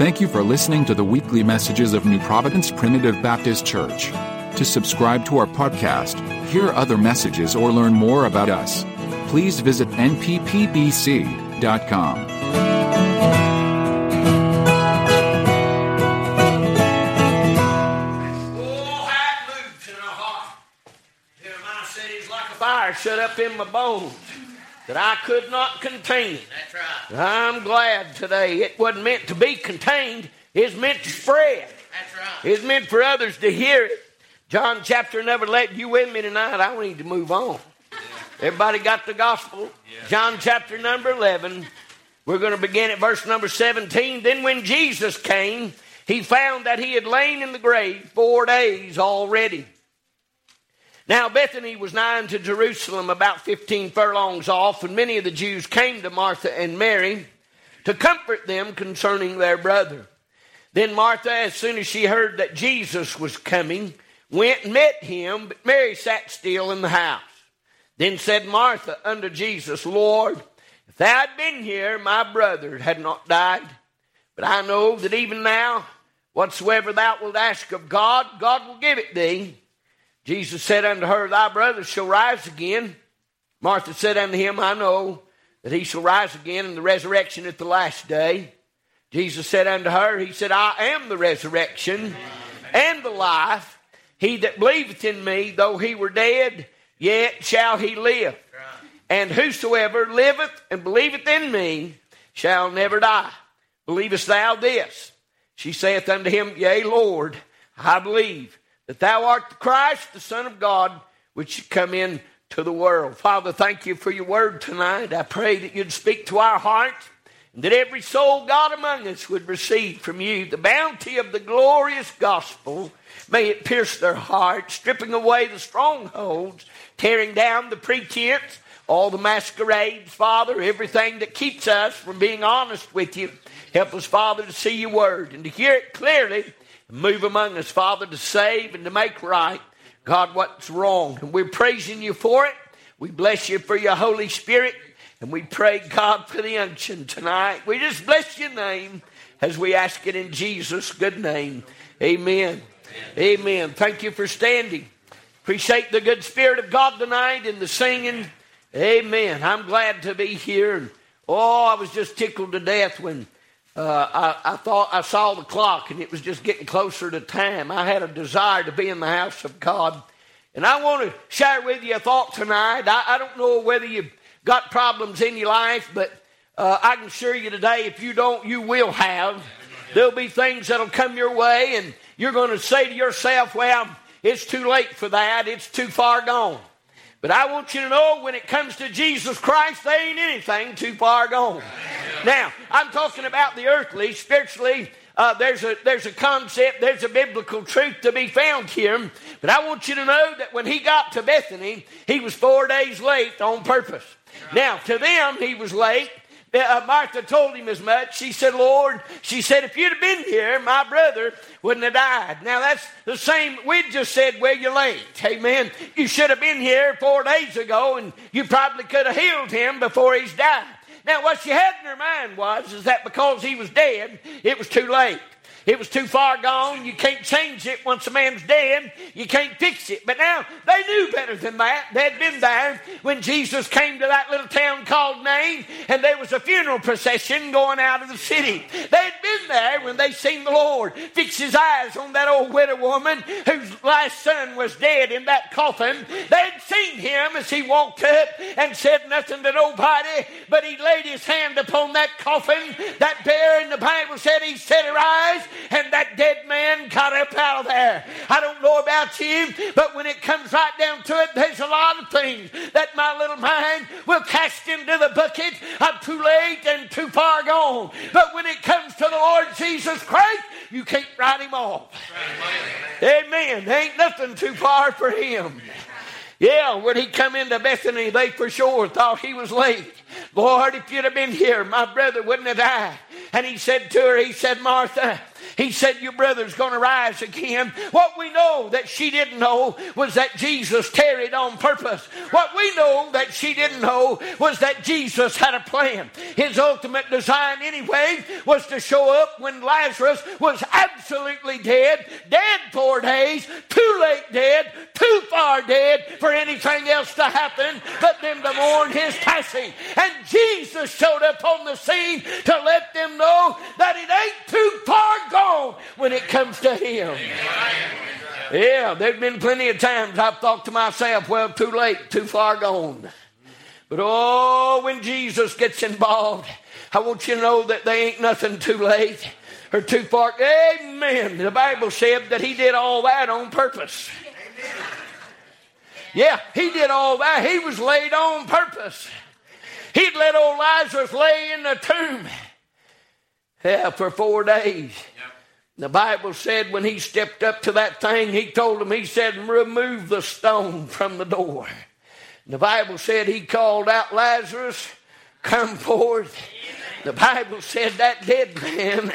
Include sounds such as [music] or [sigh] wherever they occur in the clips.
Thank you for listening to the weekly messages of New Providence Primitive Baptist Church. To subscribe to our podcast, hear other messages, or learn more about us, please visit nppbc.com. Shut up in my bones that I could not contain. That's right. I'm glad today it wasn't meant to be contained, it's meant to spread. That's right. It's meant for others to hear it. John chapter number 11. You with me tonight? I need to move on. Everybody got the gospel? John chapter number 11. We're going to begin at verse number 17. Then when Jesus came, he found that he had lain in the grave four days already. Now Bethany was nigh unto Jerusalem, about 15 furlongs off, and many of the Jews came to Martha and Mary to comfort them concerning their brother. Then Martha, as soon as she heard that Jesus was coming, went and met him, but Mary sat still in the house. Then said Martha unto Jesus, Lord, if thou had been here, my brother had not died. But I know that even now, whatsoever thou wilt ask of God, God will give it thee. Jesus said unto her, Thy brother shall rise again. Martha said unto him, I know that he shall rise again in the resurrection at the last day. Jesus said unto her, He said, I am the resurrection and the life. He that believeth in me, though he were dead, yet shall he live. And whosoever liveth and believeth in me shall never die. Believest thou this? She saith unto him, Yea, Lord, I believe that thou art the Christ, the Son of God, which should come into the world. Father, thank you for your word tonight. I pray that you'd speak to our hearts and that every soul, God, among us would receive from you the bounty of the glorious gospel. May it pierce their hearts, stripping away the strongholds, tearing down the pretense, all the masquerades, Father, everything that keeps us from being honest with you. Help us, Father, to see your word and to hear it clearly. Move among us, Father, to save and to make right, God, what's wrong. And we're praising you for it. We bless you for your Holy Spirit. And we pray, God, for the unction tonight. We just bless your name as we ask it in Jesus' good name. Amen. Amen. Thank you for standing. Appreciate the good spirit of God tonight and the singing. Amen. I'm glad to be here. And oh, I was just tickled to death when uh, I, I thought I saw the clock and it was just getting closer to time. I had a desire to be in the house of God. And I want to share with you a thought tonight. I, I don't know whether you've got problems in your life, but uh, I can assure you today, if you don't, you will have. There'll be things that'll come your way, and you're going to say to yourself, well, it's too late for that. It's too far gone. But I want you to know when it comes to Jesus Christ, there ain't anything too far gone. Now, I'm talking about the earthly, spiritually. Uh, there's a there's a concept, there's a biblical truth to be found here. But I want you to know that when he got to Bethany, he was four days late on purpose. Now, to them, he was late. Uh, Martha told him as much. She said, Lord, she said, if you'd have been here, my brother wouldn't have died. Now, that's the same. We just said, well, you're late. Amen. You should have been here four days ago, and you probably could have healed him before he's died. Now, what she had in her mind was, is that because he was dead, it was too late. It was too far gone. You can't change it once a man's dead. You can't fix it. But now they knew better than that. They'd been there when Jesus came to that little town called Nain, and there was a funeral procession going out of the city. They'd been there when they seen the Lord fix his eyes on that old widow woman whose last son was dead in that coffin. They'd seen him as he walked up and said nothing to nobody, but he laid his hand upon that coffin. That bear in the Bible said he set her eyes and that dead man got up out of there. I don't know about you, but when it comes right down to it, there's a lot of things that my little mind will cast into the bucket I'm too late and too far gone. But when it comes to the Lord Jesus Christ, you can't write him off. Amen. There ain't nothing too far for him. Yeah, when he come into Bethany, they for sure thought he was late. Lord, if you'd have been here, my brother wouldn't have died. And he said to her, he said, Martha, He said, Your brother's going to rise again. What we know that she didn't know was that Jesus tarried on purpose. What we know that she didn't know was that Jesus had a plan. His ultimate design, anyway, was to show up when Lazarus was absolutely dead, dead four days, too late dead, too far dead for anything else to happen but them to mourn his passing. And Jesus showed up on the scene to let them know that it ain't gone when it comes to him. Yeah, there's been plenty of times I've thought to myself, well, too late, too far gone. But oh, when Jesus gets involved, I want you to know that they ain't nothing too late or too far. Amen. The Bible said that he did all that on purpose. Yeah, he did all that. He was laid on purpose. He'd let old Lazarus lay in the tomb. Yeah, for four days. Yep. The Bible said when he stepped up to that thing, he told him, he said, remove the stone from the door. The Bible said he called out Lazarus, come forth. The Bible said that dead man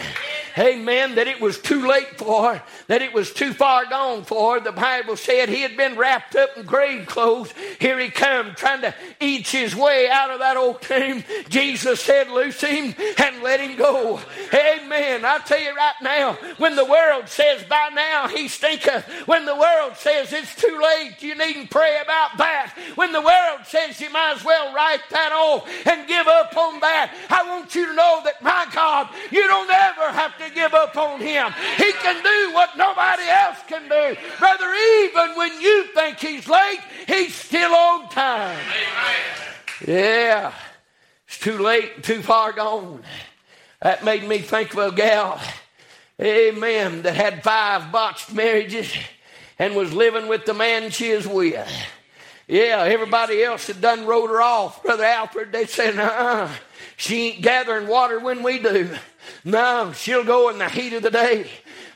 amen, that it was too late for, that it was too far gone for. The Bible said he had been wrapped up in grave clothes. Here he come trying to eat his way out of that old tomb. Jesus said, loose him and let him go. Amen. I tell you right now, when the world says by now he stinketh, when the world says it's too late, you needn't pray about that. When the world says you might as well write that off and give up on that, I want you to know that my God, you don't ever have to to give up on him. He can do what nobody else can do. Brother, even when you think he's late, he's still on time. Yeah. It's too late, too far gone. That made me think of a gal, amen, that had five botched marriages and was living with the man she is with. Yeah, everybody else had done wrote her off. Brother Alfred, they said, uh-uh, she ain't gathering water when we do. No, she'll go in the heat of the day.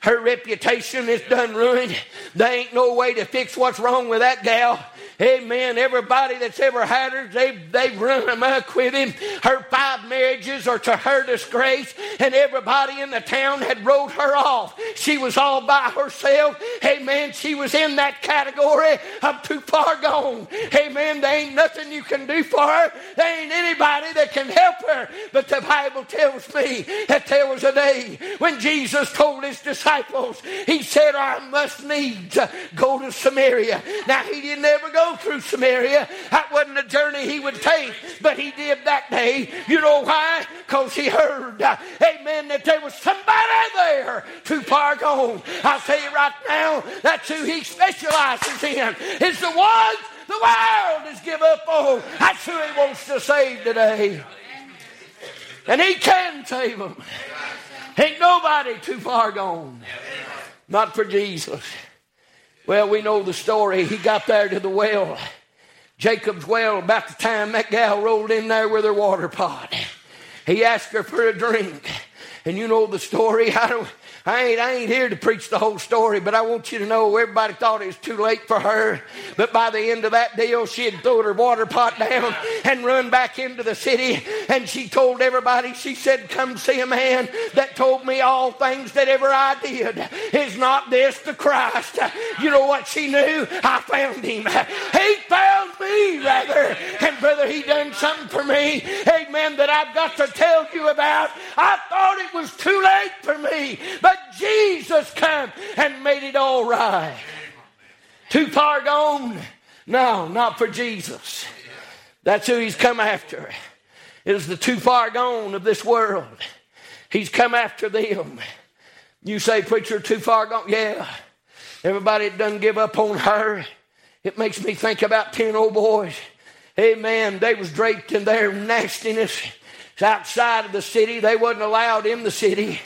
Her reputation is done ruined. There ain't no way to fix what's wrong with that gal. Amen. Everybody that's ever had her, they've, they've run amok with him. Her five marriages are to her disgrace, and everybody in the town had wrote her off. She was all by herself. Amen. She was in that category of too far gone. Amen. There ain't nothing you can do for her. There ain't anybody that can help her. But the Bible tells me that there was a day when Jesus told his disciples, He said, I must needs go to Samaria. Now, He didn't ever go through Samaria. That wasn't a journey he would take, but he did that day. You know why? Because he heard, amen, that there was somebody there too far gone. I'll tell you right now, that's who he specializes in. Is the ones the world has give up on. That's who he wants to save today. And he can save them. Ain't nobody too far gone. Not for Jesus. Well, we know the story. He got there to the well, Jacob's well, about the time that gal rolled in there with her water pot. He asked her for a drink. And you know the story. [laughs] I don't, I ain't, I ain't here to preach the whole story, but I want you to know everybody thought it was too late for her. But by the end of that deal, she had thrown her water pot down and run back into the city. And she told everybody, she said, Come see a man that told me all things that ever I did. Is not this the Christ? You know what she knew? I found him. He found me, rather. And brother, he done something for me, amen, that I've got to tell you about. I thought it was too late for me. But but Jesus came and made it all right. Too far gone? No, not for Jesus. That's who he's come after. It is the too far gone of this world. He's come after them. You say, preacher, too far gone? Yeah. Everybody doesn't give up on her. It makes me think about 10 old boys. Amen. They was draped in their nastiness. It's outside of the city. They wasn't allowed in the city.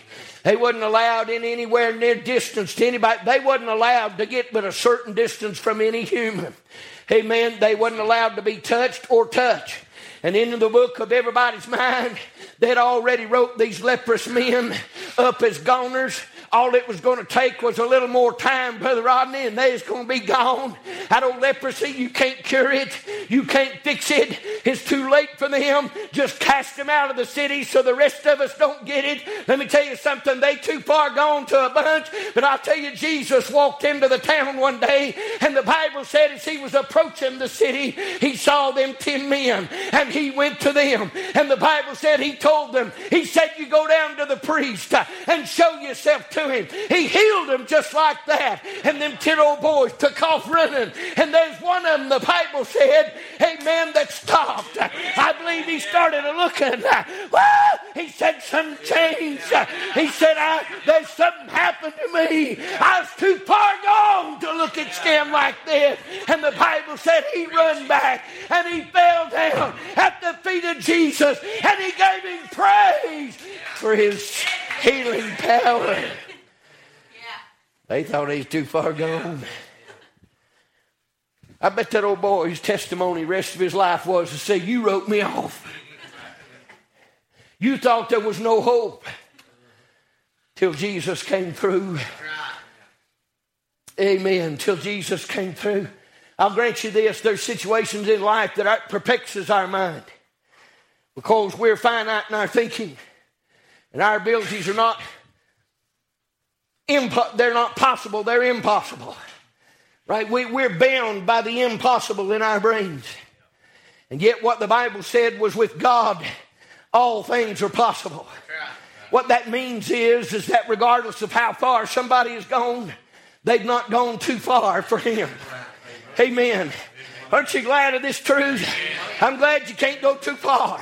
They wasn't allowed in anywhere near distance to anybody. They wasn't allowed to get but a certain distance from any human. Amen. They wasn't allowed to be touched or touch. And in the book of everybody's mind, they'd already wrote these leprous men up as goners all it was going to take was a little more time, Brother Rodney, and they was going to be gone. That old leprosy, you can't cure it. You can't fix it. It's too late for them. Just cast them out of the city so the rest of us don't get it. Let me tell you something. They too far gone to a bunch. But I'll tell you, Jesus walked into the town one day, and the Bible said as he was approaching the city, he saw them ten men, and he went to them. And the Bible said he told them, he said, You go down to the priest and show yourself to him. He healed them just like that. And them ten old boys took off running. And there's one of them, the Bible said, Amen, that stopped. I believe he started looking. Well, he said, Some change. He said, I, There's something happened to me. I was too far gone to look at Skim like this. And the Bible said he run back and he fell down at the feet of Jesus and he gave him praise for his healing power. They thought he's too far gone. I bet that old boy's testimony the rest of his life was to say, You wrote me off. You thought there was no hope till Jesus came through. Amen. Till Jesus came through. I'll grant you this there's situations in life that perplexes our mind because we're finite in our thinking and our abilities are not impo- they're not possible they're impossible right? We, we're bound by the impossible in our brains. And yet what the bible said was with god all things are possible. What that means is is that regardless of how far somebody has gone they've not gone too far for him. Amen. Aren't you glad of this truth? I'm glad you can't go too far.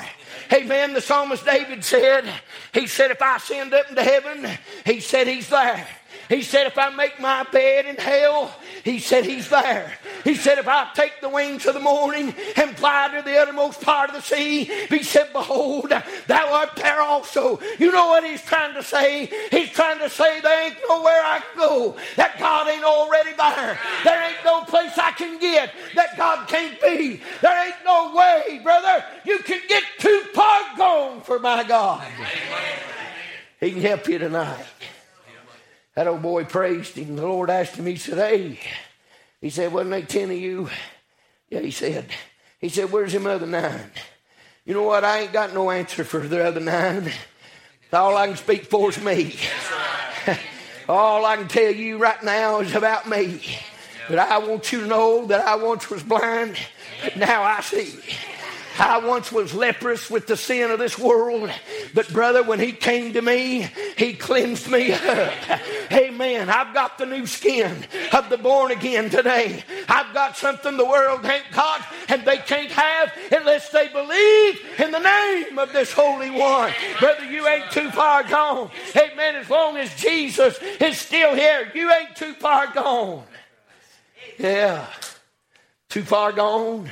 Amen. The psalmist David said, He said, if I ascend up into heaven, He said, He's there. He said, if I make my bed in hell, he said, He's there. He said, if I take the wings of the morning and fly to the uttermost part of the sea, he said, Behold, thou art there also. You know what he's trying to say? He's trying to say, There ain't nowhere I can go that God ain't already there. There ain't no place I can get that God can't be. There ain't no way, brother, you can get too far gone for my God. He can help you tonight. That old boy praised him. The Lord asked him, he said, Hey, he said, Wasn't they ten of you? Yeah, he said. He said, Where's them other nine? You know what? I ain't got no answer for the other nine. [laughs] All I can speak for is me. [laughs] All I can tell you right now is about me. But I want you to know that I once was blind, but now I see. I once was leprous with the sin of this world, but brother, when he came to me, he cleansed me up. [laughs] Amen. I've got the new skin of the born again today. I've got something the world ain't got and they can't have unless they believe in the name of this Holy One. Brother, you ain't too far gone. Amen. As long as Jesus is still here, you ain't too far gone. Yeah. Too far gone.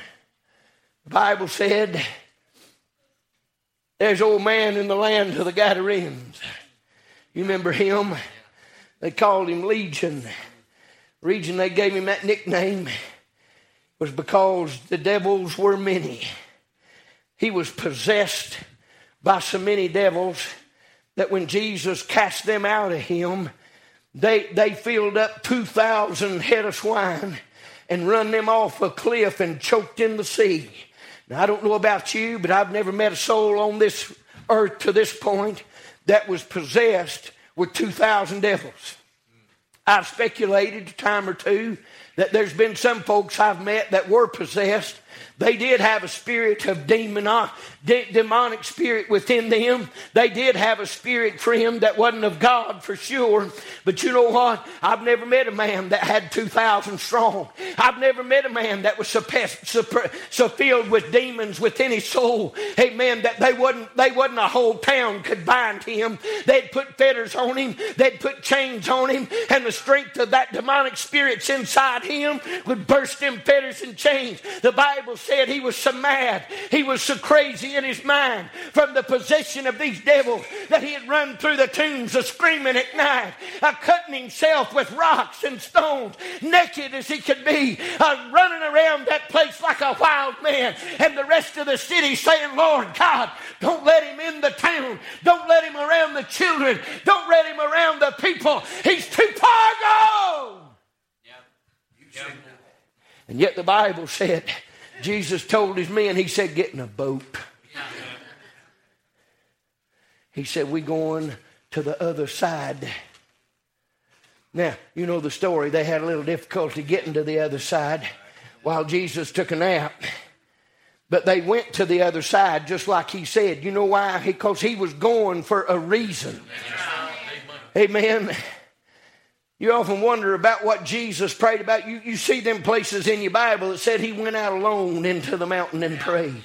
Bible said there's old man in the land of the Gadarenes. You remember him? They called him Legion. The reason they gave him that nickname was because the devils were many. He was possessed by so many devils that when Jesus cast them out of him, they, they filled up 2,000 head of swine and run them off a cliff and choked in the sea. Now, I don't know about you, but I've never met a soul on this earth to this point that was possessed with 2,000 devils. I've speculated a time or two that there's been some folks I've met that were possessed they did have a spirit of demonic, de- demonic spirit within them. They did have a spirit, friend, that wasn't of God for sure. But you know what? I've never met a man that had 2,000 strong. I've never met a man that was so, filled with demons within his soul. Amen. That they wasn't, they wasn't a whole town could bind him. They'd put fetters on him. They'd put chains on him. And the strength of that demonic spirit's inside him would burst them fetters and chains. The Bible said he was so mad, he was so crazy in his mind from the possession of these devils that he had run through the tombs a screaming at night, a cutting himself with rocks and stones, naked as he could be, uh, running around that place like a wild man, and the rest of the city saying, Lord God, don't let him in the town, don't let him around the children, don't let him around the people. He's too far gone. And yet the Bible said, Jesus told his men, he said, get in a boat. He said, we going to the other side. Now, you know the story. They had a little difficulty getting to the other side while Jesus took a nap. But they went to the other side just like he said. You know why? Because he was going for a reason. Amen. You often wonder about what Jesus prayed about. You, you see them places in your Bible that said he went out alone into the mountain and prayed.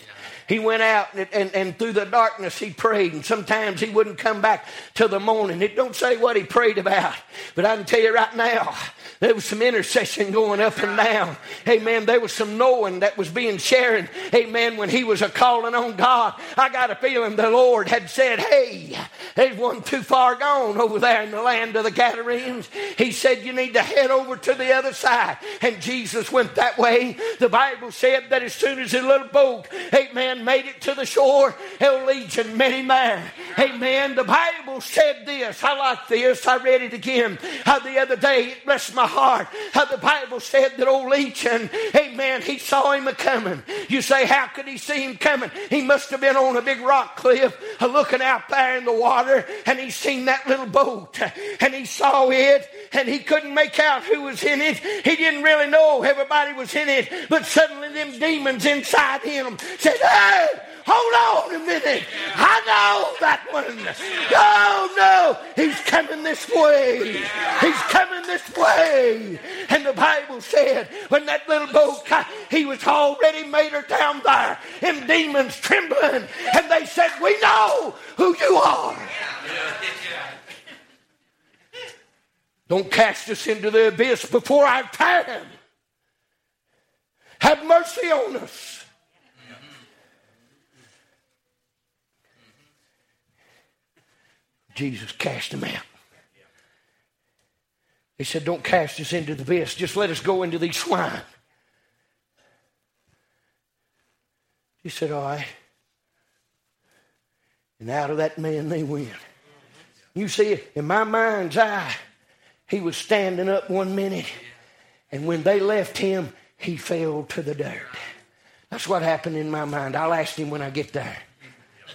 He went out and, and, and, through the darkness he prayed, and sometimes he wouldn't come back till the morning. It don't say what he prayed about, but I can tell you right now, there was some intercession going up and down. Hey Amen. There was some knowing that was being shared. Hey Amen. When he was a calling on God, I got a feeling the Lord had said, Hey, there's one too far gone over there in the land of the Gadarenes. He said, You need to head over to the other side. And Jesus went that way. The Bible said that as soon as his little boat, amen, made it to the shore, El Legion met him there. Amen. The Bible said this. I like this. I read it again uh, the other day. It rests my heart. How the Bible said that old Legion, amen, he saw him coming. You say, how could he see him coming? He must have been on a big rock cliff looking out there in the water and he seen that little boat and he saw it and he couldn't make out who was in it. He didn't really know everybody was in it, but suddenly them demons inside him said, hey, hold on a minute. I know that one. No, no, he's coming this way. He's coming this way. And the Bible said when that little boat, he was already made her down there, and demons trembling. And they said, We know who you are. Don't cast us into the abyss before our time. Have mercy on us. Jesus cast them out. He said, Don't cast us into the abyss. Just let us go into these swine. He said, All right. And out of that man they went. You see, in my mind's eye, he was standing up one minute, and when they left him, he fell to the dirt. That's what happened in my mind. I'll ask him when I get there.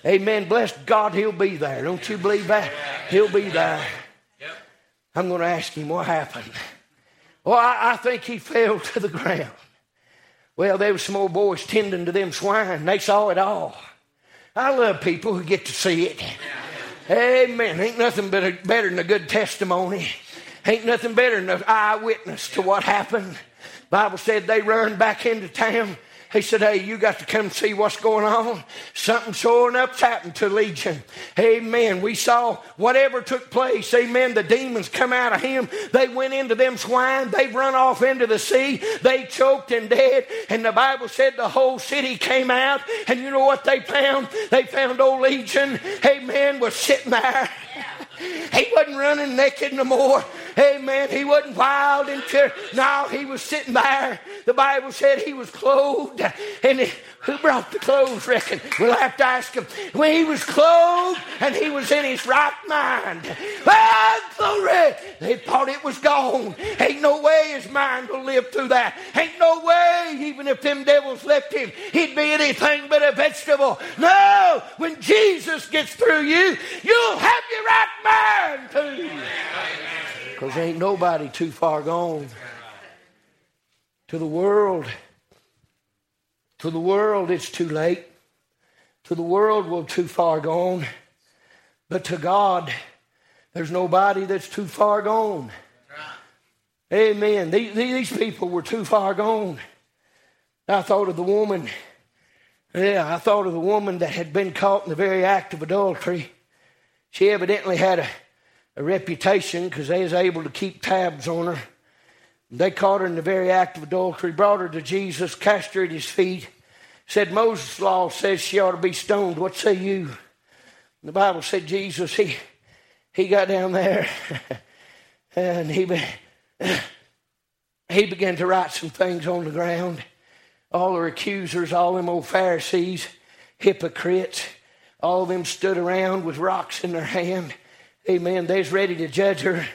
Amen. Bless God, he'll be there. Don't you believe that? He'll be there. I'm going to ask him what happened. Well, I, I think he fell to the ground. Well, there were some old boys tending to them swine. They saw it all. I love people who get to see it. Amen. Ain't nothing better, better than a good testimony. Ain't nothing better than an eyewitness to what happened. Bible said they run back into town he said, Hey, you got to come see what's going on. Something sure enough's happened to Legion. Amen. We saw whatever took place. Amen. The demons come out of him. They went into them swine. They run off into the sea. They choked and dead. And the Bible said the whole city came out. And you know what they found? They found old Legion. Amen. Was sitting there. [laughs] He wasn't running naked no more. Amen. He wasn't wild and ter- no, he was sitting there. The Bible said he was clothed. And he, who brought the clothes, reckon? We'll have to ask him. When he was clothed and he was in his right mind. Ah, glory! They thought it was gone. Ain't no way his mind will live through that. Ain't no way, even if them devils left him, he'd be anything but a vegetable. No! When Jesus gets through you, you'll have your right mind too. Because ain't nobody too far gone. To the world, to the world, it's too late. To the world, we're too far gone. But to God, there's nobody that's too far gone. Amen. These, these people were too far gone. I thought of the woman. Yeah, I thought of the woman that had been caught in the very act of adultery. She evidently had a a reputation because they was able to keep tabs on her. They caught her in the very act of adultery, brought her to Jesus, cast her at his feet, said Moses' law says she ought to be stoned. What say you? The Bible said Jesus, he, he got down there [laughs] and he, [sighs] he began to write some things on the ground. All her accusers, all them old Pharisees, hypocrites, all of them stood around with rocks in their hand. Amen. They's ready to judge her.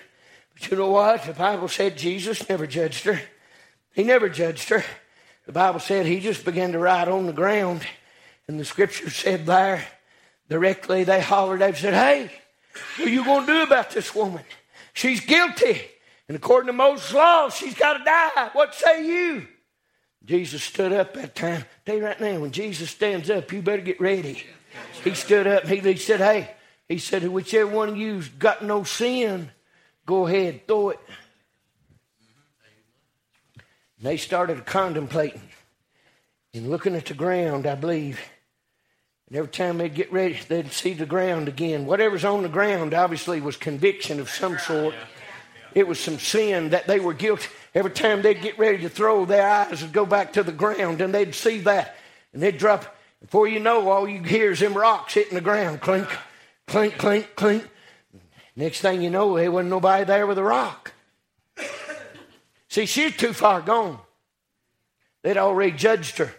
But you know what? The Bible said Jesus never judged her. He never judged her. The Bible said he just began to write on the ground. And the scripture said there, directly they hollered, they said, Hey, what are you going to do about this woman? She's guilty. And according to Moses' law, she's got to die. What say you? Jesus stood up that time. Tell you right now, when Jesus stands up, you better get ready. He stood up and he said, Hey, he said, whichever one of you's got no sin, go ahead, throw it. And they started contemplating and looking at the ground, I believe. And every time they'd get ready, they'd see the ground again. Whatever's on the ground obviously was conviction of some sort. It was some sin that they were guilty. Every time they'd get ready to throw, their eyes would go back to the ground and they'd see that. And they'd drop. Before you know, all you hear is them rocks hitting the ground. Clink, clink, clink, clink. Next thing you know, there wasn't nobody there with a rock. See, she's too far gone. They'd already judged her.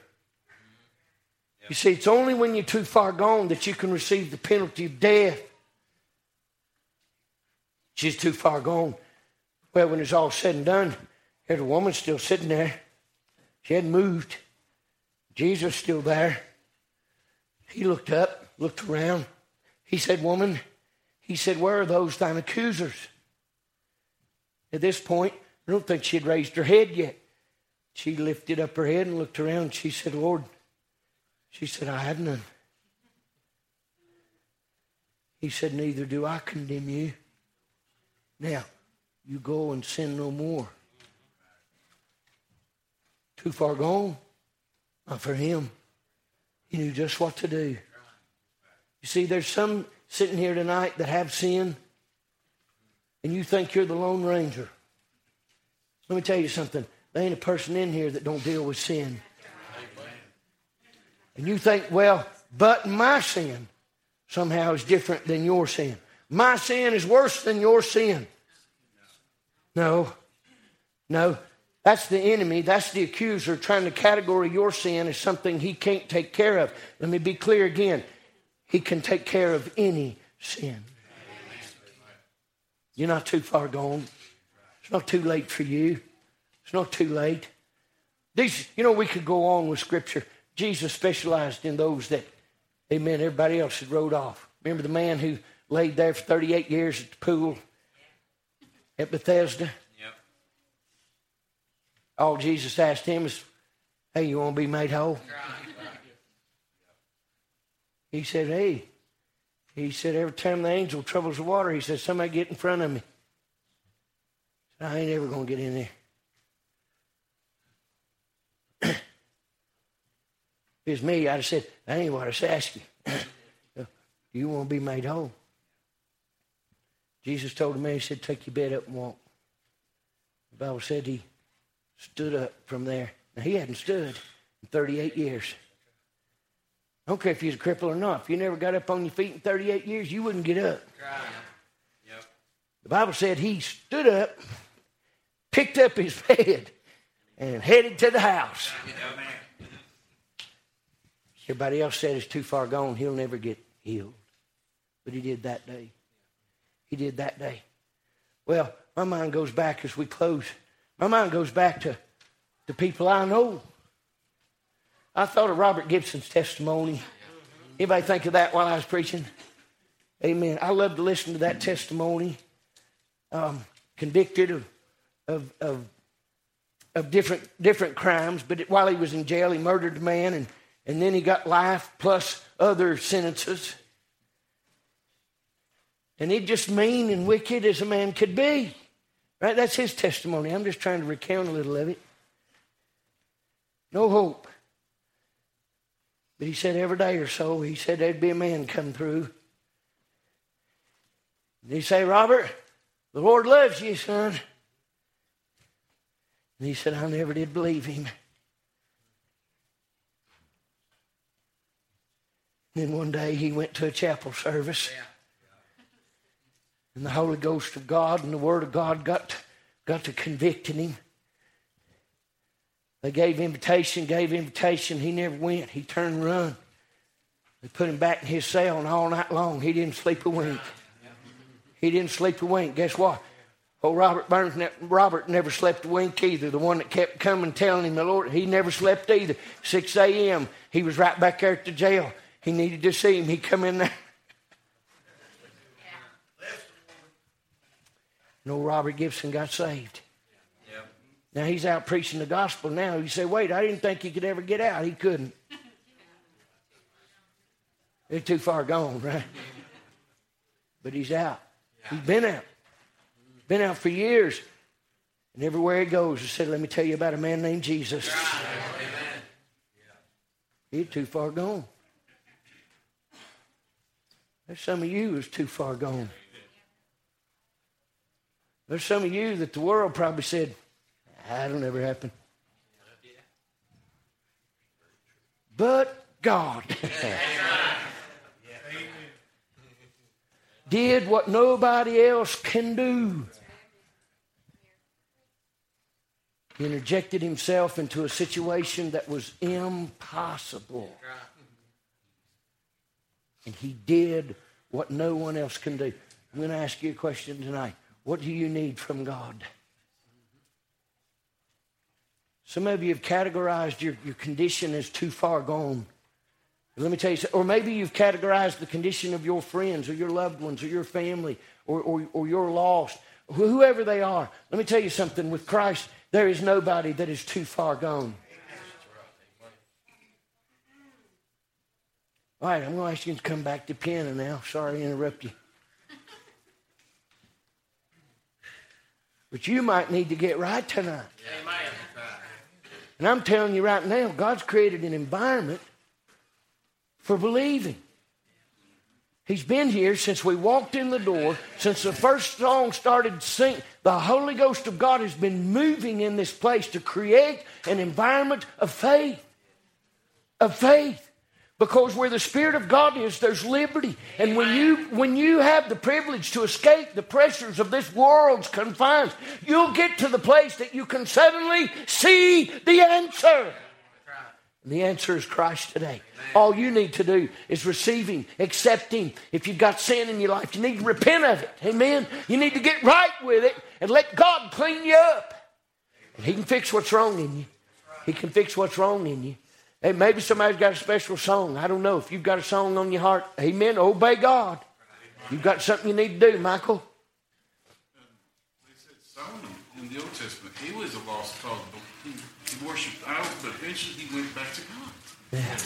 You see, it's only when you're too far gone that you can receive the penalty of death. She's too far gone. Well, when it's all said and done, there's a woman still sitting there. She hadn't moved. Jesus still there. He looked up, looked around. He said, Woman, he said, Where are those thine accusers? At this point, I don't think she had raised her head yet. She lifted up her head and looked around. She said, Lord, she said, I have none. He said, Neither do I condemn you. Now, you go and sin no more. Too far gone? Not for him. He knew just what to do. You see, there's some sitting here tonight that have sin, and you think you're the Lone Ranger. Let me tell you something. There ain't a person in here that don't deal with sin. And you think, well, but my sin somehow is different than your sin. My sin is worse than your sin. No, no. That's the enemy. That's the accuser trying to categorize your sin as something he can't take care of. Let me be clear again. He can take care of any sin. You're not too far gone. It's not too late for you. It's not too late. These, you know, we could go on with Scripture. Jesus specialized in those that, amen, everybody else had rode off. Remember the man who laid there for 38 years at the pool at Bethesda? Yep. All Jesus asked him is, hey, you want to be made whole? He said, hey, he said, every time the angel troubles the water, he said, somebody get in front of me. I ain't ever going to get in there. If it was me, I'd have said, that ain't what I was asking. Do [clears throat] you want to be made whole? Jesus told the man, he said, take your bed up and walk. The Bible said he stood up from there. Now, he hadn't stood in 38 years. I don't care if he's a cripple or not. If you never got up on your feet in 38 years, you wouldn't get up. Yep. The Bible said he stood up, picked up his [laughs] bed, and headed to the house. Yep. Everybody else said it's too far gone. He'll never get healed. But he did that day. He did that day. Well, my mind goes back as we close. My mind goes back to the people I know. I thought of Robert Gibson's testimony. Anybody think of that while I was preaching? Amen. I love to listen to that testimony. Um, convicted of, of, of, of different, different crimes, but while he was in jail, he murdered a man and and then he got life plus other sentences. And he's just mean and wicked as a man could be. Right? That's his testimony. I'm just trying to recount a little of it. No hope. But he said every day or so, he said there'd be a man come through. And he say, Robert, the Lord loves you, son. And he said, I never did believe him. then one day he went to a chapel service. And the Holy Ghost of God and the Word of God got, got to convicting him. They gave invitation, gave invitation. He never went. He turned and run. They put him back in his cell, and all night long he didn't sleep a wink. He didn't sleep a wink. Guess what? Oh, Robert Burns, Robert never slept a wink either. The one that kept coming telling him the Lord, he never slept either. 6 a.m., he was right back there at the jail. He needed to see him. He come in there. No, Robert Gibson got saved. Now he's out preaching the gospel now. You say, wait, I didn't think he could ever get out. He couldn't. [laughs] They're too far gone, right? But he's out. He's been out. Been out for years. And everywhere he goes, he said, Let me tell you about a man named Jesus. He's too far gone. There's some of you who's too far gone. There's some of you that the world probably said, That'll never happen. But God did what nobody else can do. He interjected himself into a situation that was impossible. And he did what no one else can do. I'm going to ask you a question tonight. What do you need from God? Some of you have categorized your, your condition as too far gone. Let me tell you, or maybe you've categorized the condition of your friends or your loved ones or your family or, or, or you're lost, whoever they are. Let me tell you something with Christ, there is nobody that is too far gone. All right, I'm going to ask you to come back to piano now. Sorry to interrupt you. But you might need to get right tonight. And I'm telling you right now, God's created an environment for believing. He's been here since we walked in the door, since the first song started singing. The Holy Ghost of God has been moving in this place to create an environment of faith. Of faith. Because where the Spirit of God is, there's liberty. And when you, when you have the privilege to escape the pressures of this world's confines, you'll get to the place that you can suddenly see the answer. And the answer is Christ today. All you need to do is receive Him, accept Him. If you've got sin in your life, you need to repent of it. Amen. You need to get right with it and let God clean you up. And He can fix what's wrong in you. He can fix what's wrong in you. Hey, maybe somebody's got a special song. I don't know. If you've got a song on your heart, amen, obey God. You've got something you need to do, Michael. They said Solomon in the Old Testament, he was a lost cause. He, he worshipped idols, but eventually he went back to God. Yeah.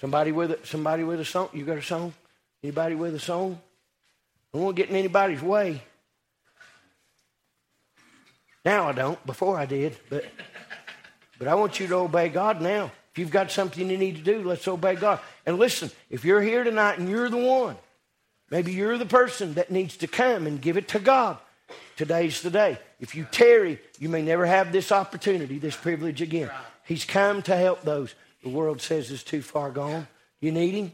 Somebody with a, somebody with a song? You got a song? Anybody with a song? I won't get in anybody's way. Now I don't. Before I did, but. But I want you to obey God now. If you've got something you need to do, let's obey God. And listen, if you're here tonight and you're the one, maybe you're the person that needs to come and give it to God. Today's the day. If you tarry, you may never have this opportunity, this privilege again. He's come to help those the world says is too far gone. You need Him?